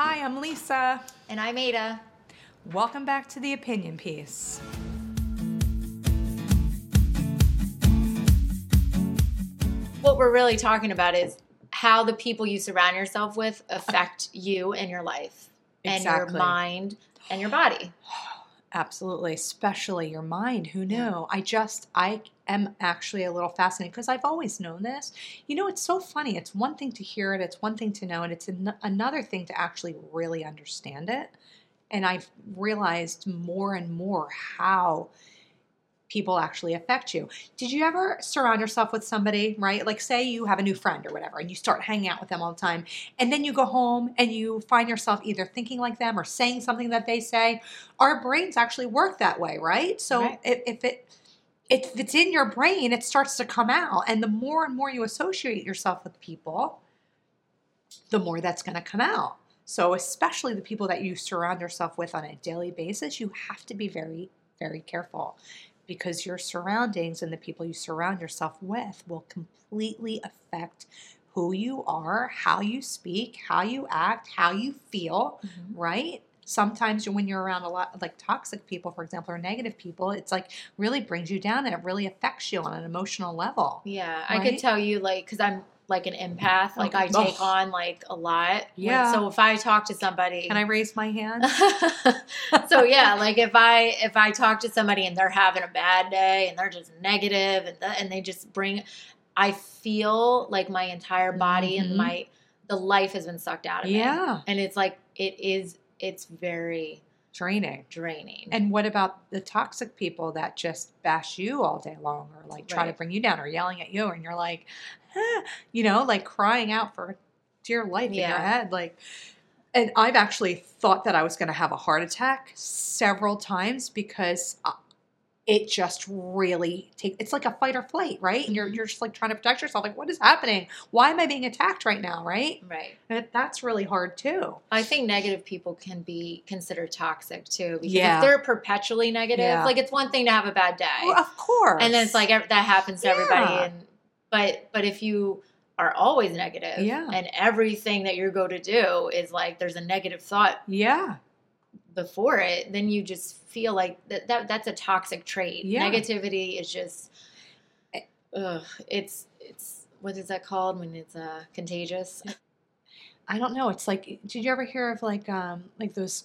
Hi, I'm Lisa. And I'm Ada. Welcome back to the opinion piece. What we're really talking about is how the people you surround yourself with affect you and your life and your mind and your body. Absolutely, especially your mind. Who knew? I just, I am actually a little fascinated because I've always known this. You know, it's so funny. It's one thing to hear it, it's one thing to know it, it's an- another thing to actually really understand it. And I've realized more and more how people actually affect you. Did you ever surround yourself with somebody, right? Like, say you have a new friend or whatever, and you start hanging out with them all the time, and then you go home and you find yourself either thinking like them or saying something that they say. Our brains actually work that way, right? So Right. if, if it if it's in your brain, it starts to come out, and the more and more you associate yourself with people, the more that's going to come out. So, especially the people that you surround yourself with on a daily basis, you have to be very, very careful because your surroundings and the people you surround yourself with will completely affect who you are, how you speak, how you act, how you feel, mm-hmm. right? Sometimes when you're around a lot like toxic people, for example, or negative people, it's like really brings you down and it really affects you on an emotional level. Yeah, I Right? could tell you, like, because I'm like an empath, like, I Oh. take on like a lot. When- Yeah. So if I talk to somebody. Can I raise my hand? so yeah, like if I if I talk to somebody and they're having a bad day and they're just negative and th- and they just bring, I feel like my entire body Mhm. and my the life has been sucked out of me. Yeah, and it's like it is. It's very draining. draining. And what about the toxic people that just bash you all day long or like try to bring you down or yelling at you and you're like, "Ah," you know, like crying out for dear life in your head. Like, and I've actually thought that I was going to have a heart attack several times because uh, it just really take it's like a fight or flight, right? And you're, Mhm. you're just like trying to protect yourself. Like, what is happening? Why am I being attacked right now? Right. right. And that's really hard too. I think negative people can be considered toxic too because Yeah. if they're perpetually negative, Yeah. like it's one thing to have a bad day, Well, of course. and then it's like that happens to everybody. Yeah. And but but if you are always negative, Yeah. and everything that you go to do is like there's a negative thought yeah. Before it, then you just feel like that, that that's a toxic trait. Yeah. Negativity is just, ugh, it's it's what is that called when it's uh, contagious? I don't know. It's like, did you ever hear of like, um, like those,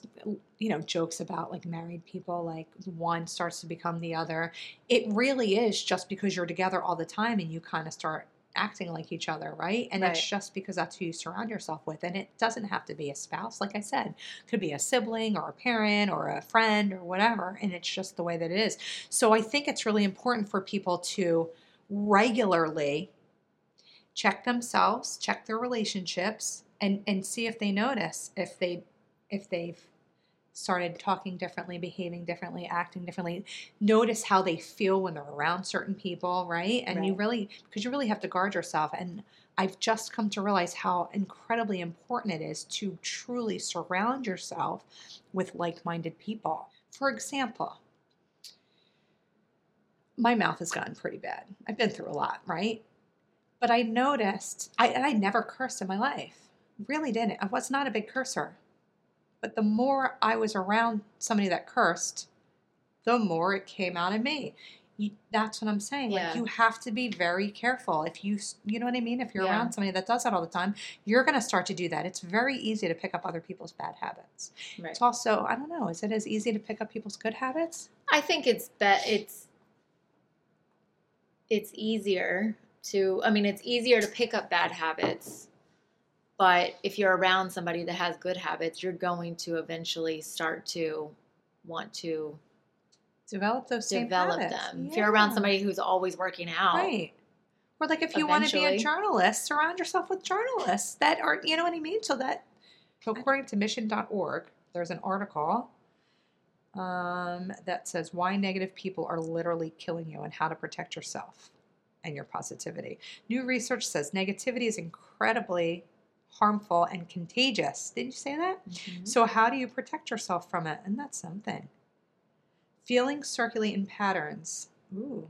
you know, jokes about like married people, like one starts to become the other. It really is just because you're together all the time and you kind of start acting like each other, right? And it's Right. just because that's who you surround yourself with. And it doesn't have to be a spouse, like I said, it could be a sibling or a parent or a friend or whatever. And it's just the way that it is. So I think it's really important for people to regularly check themselves, check their relationships, and and see if they notice if they if they've started talking differently, behaving differently, acting differently. Notice how they feel when they're around certain people, right? And you really because you really have to guard yourself and I've just come to realize how incredibly important it is to truly surround yourself with like-minded people. For example, my mouth has gotten pretty bad. I've been through a lot, right? But I noticed, I, and I never cursed in my life. Really didn't. I was not a big curser. But the more I was around somebody that cursed, the more it came out of me. You, that's what I'm saying. Like you have to be very careful. If you, you know what I mean. If you're Yeah. around somebody that does that all the time, you're going to start to do that. It's very easy to pick up other people's bad habits. Right. It's also, I don't know, is it as easy to pick up people's good habits? I think it's bet it's it's easier to I mean it's easier to pick up bad habits. But if you're around somebody that has good habits, you're going to eventually start to want to Develop those same develop habits. them. If you're around somebody who's always working out, Right. Or like if you want to be a journalist, surround yourself with journalists that are, you know what I mean? So that, so according to mission.org, there's an article um, that says why negative people are literally killing you and how to protect yourself and your positivity. New research says negativity is incredibly harmful and contagious. Did you say that? Mhm. So, how do you protect yourself from it? And that's something. Feelings circulate in patterns. Ooh.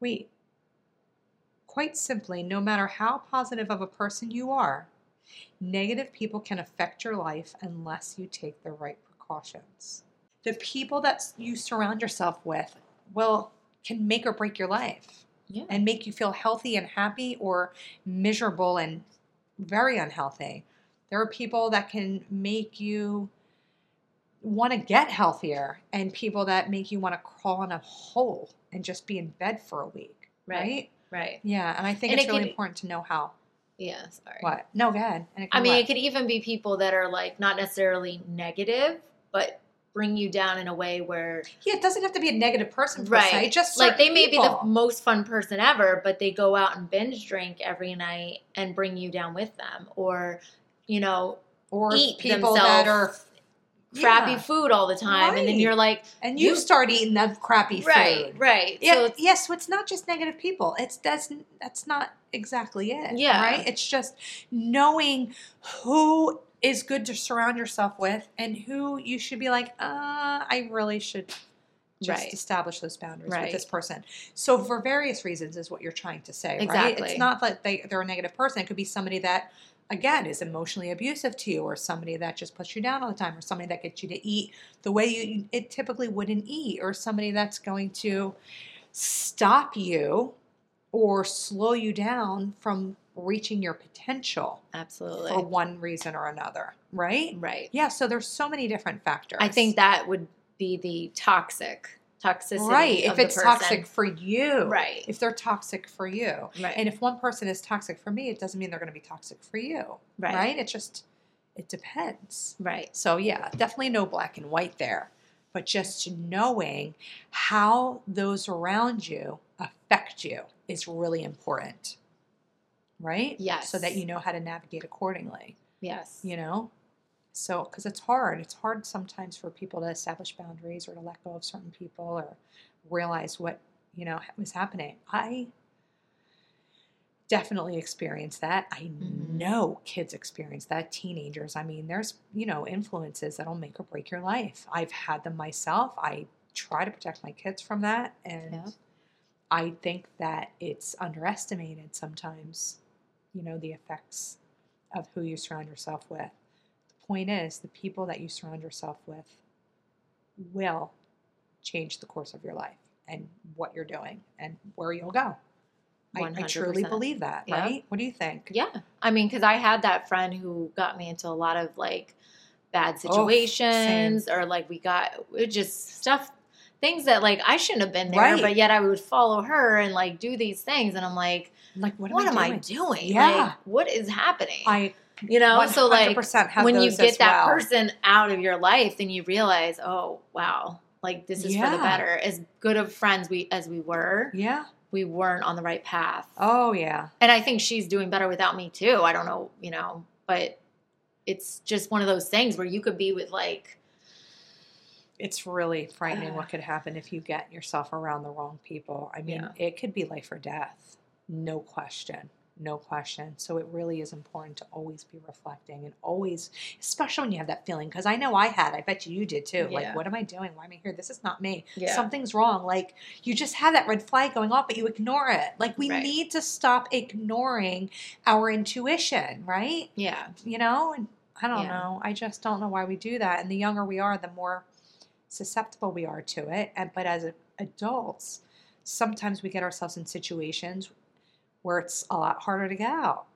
Wait. Quite simply, no matter how positive of a person you are, Negative people can affect your life unless you take the right precautions. The people that you surround yourself with will can make or break your life Yeah. and make you feel healthy and happy or miserable and very unhealthy. There are people that can make you want to get healthier and people that make you want to crawl in a hole and just be in bed for a week. Right. Right? Right. Yeah. And I think And it's it really could- important to know how. Yeah. Sorry. What? No, go ahead. And I mean, what? it could even be people that are like not necessarily negative, but bring you down in a way where yeah, it doesn't have to be a negative person per right, se. Just like they may be the most fun person ever, but they go out and binge drink every night and bring you down with them, or you know, or eat people that are crappy yeah. food all the time, and then you're like, and you, You- start eating that crappy food. right, right, Yeah, so it's, yes, so it's not just negative people. It's that's that's not exactly it. Yeah. Right? It's just knowing who is good to surround yourself with and who you should be like, uh, I really should just Right. establish those boundaries with this person. So for various reasons is what you're trying to say, right? Exactly. It's not that they, they're a negative person. It could be somebody that again is emotionally abusive to you or somebody that just puts you down all the time or somebody that gets you to eat the way you it typically wouldn't eat or somebody that's going to stop you or slow you down from reaching your potential absolutely for one reason or another, right? right. Yeah, so there's so many different factors. I think that would be the toxic toxicity, right, if it's person. toxic for you. right, If they're toxic for you. right, And if one person is toxic for me, it doesn't mean they're going to be toxic for you. right, Right? It just it depends. right, So yeah, definitely no black and white there. But just knowing how those around you affect you is really important. Right? Yes. So that you know how to navigate accordingly. yes, You know? So, because it's hard. It's hard sometimes for people to establish boundaries or to let go of certain people or realize what, you know, was happening. I definitely experienced that. I Mhm. know kids experience that, teenagers. I mean, there's, you know, influences that'll make or break your life. I've had them myself. I try to protect my kids from that. And Yeah. I think that it's underestimated sometimes, you know, the effects of who you surround yourself with. The point is, the people that you surround yourself with will change the course of your life and what you're doing and where you'll go. I, I truly believe that, Yeah. right? What do you think? Yeah. I mean, because I had that friend who got me into a lot of like bad Oh, situations or like we got just stuff, things that like I shouldn't have been there, Right. but yet I would follow her and like do these things. And I'm like, Like, what, what, am, am I I doing? doing? Yeah. Like, what is happening? I, you know, so like 100% have when you get that well. person out of your life, then you realize, oh, wow. Like this is for the better. As good of friends we as we were, Yeah. We weren't on the right path. Oh, yeah. And I think she's doing better without me too. I don't know, you know, but it's just one of those things where you could be with like, It's really frightening what could happen if you get yourself around the wrong people. I mean, Yeah. it could be life or death. No question. No question. So it really is important to always be reflecting and always, especially when you have that feeling. Because I know I had, I bet you you did too. Yeah. Like, what am I doing? Why am I here? This is not me. Yeah. Something's wrong. Like, you just have that red flag going off, but you ignore it. Like, we Right. need to stop ignoring our intuition, right? yeah, you know and i don't Yeah. know i just don't know why we do that and the younger we are the more susceptible we are to it and but as adults sometimes we get ourselves in situations where it's a lot harder to get out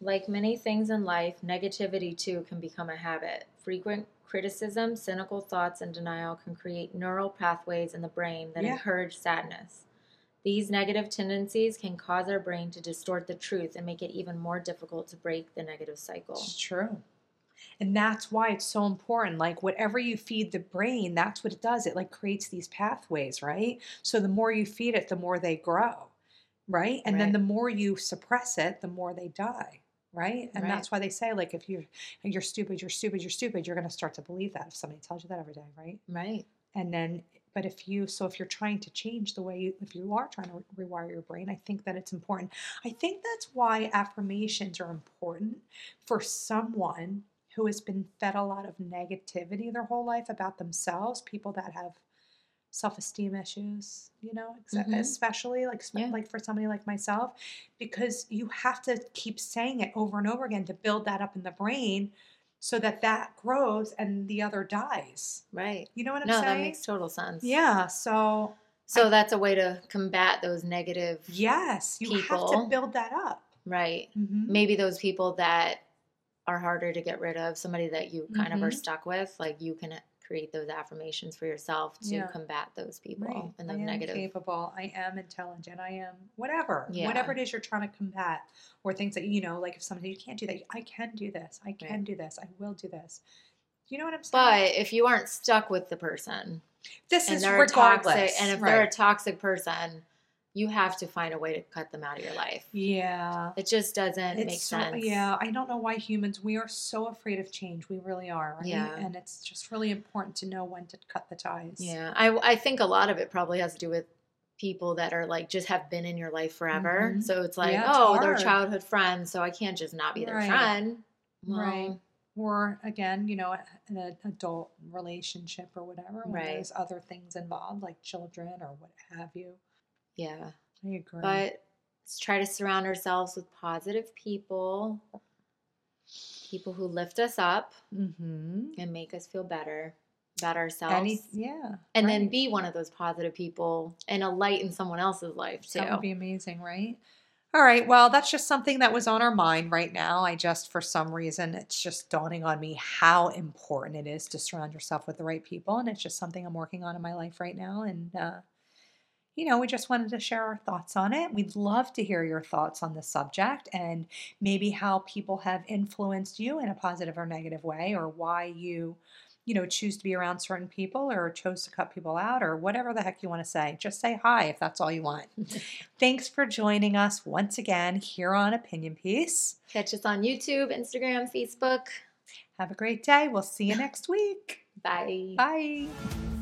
like many things in life, negativity too can become a habit. Frequent criticism, cynical thoughts, and denial can create neural pathways in the brain that Yeah. encourage sadness. These negative tendencies can cause our brain to distort the truth and make it even more difficult to break the negative cycle. it's true and that's why it's so important like whatever you feed the brain that's what it does it like creates these pathways right so the more you feed it the more they grow right? And then the more you suppress it the more they die right? And Right. that's why they say like if you you're stupid you're stupid you're stupid you're going to start to believe that if somebody tells you that every day right? Right. and then but if you so if you're trying to change the way you if you are trying to re- rewire your brain i think that it's important. I think that's why affirmations are important for someone who has been fed a lot of negativity their whole life about themselves people that have self-esteem issues you know Mhm. especially like Yeah. like for somebody like myself because you have to keep saying it over and over again to build that up in the brain so that that grows and the other dies Right. you know what i'm No, saying that makes total sense. yeah so So that's a way to combat those negative. yes you have People. to build that up Right. Mhm. Maybe those people that are harder to get rid of, somebody that you kind of are Mhm. stuck with, like you can create those affirmations for yourself to Yeah. combat those people Right. and I those am negative. capable. I am intelligent. I am whatever. Yeah. Whatever it is you're trying to combat, or things that you know, like if somebody you can't do that, I can do this. I can Right. do this. I will do this. You know what I'm saying? But if you aren't stuck with the person this is regardless. toxic, and if they're a toxic person, you have to find a way to cut them out of your life. yeah. It just doesn't It's make so, sense. yeah, I don't know why humans we are so afraid of change. We really are, right? Yeah. And it's just really important to know when to cut the ties. Yeah, I I think a lot of it probably has to do with people that are like just have been in your life forever. Mhm. So it's like, Yeah, it's oh, they're childhood friends, so I can't just not be their Right. friend. Right. Or again, you know, an adult relationship or whatever, when Right. there's other things involved, like children or what have you. Yeah, I agree. but let's try to surround ourselves with positive people, people who lift us up mm-hmm. and make us feel better about ourselves. Any, yeah, and then be one of those positive people and a light in someone else's life too. That would be amazing, right? All right. Well, that's just something that was on our mind right now. I just, for some reason, it's just dawning on me how important it is to surround yourself with the right people. And it's just something I'm working on in my life right now. And, uh, you know, we just wanted to share our thoughts on it. We'd love to hear your thoughts on the subject and maybe how people have influenced you in a positive or negative way, or why you, you know, choose to be around certain people or chose to cut people out, or whatever the heck you want to say. Just say hi if that's all you want. Thanks for joining us once again here on Opinion Piece. Catch us on YouTube, Instagram, Facebook. Have a great day. We'll see you next week. Bye. Bye.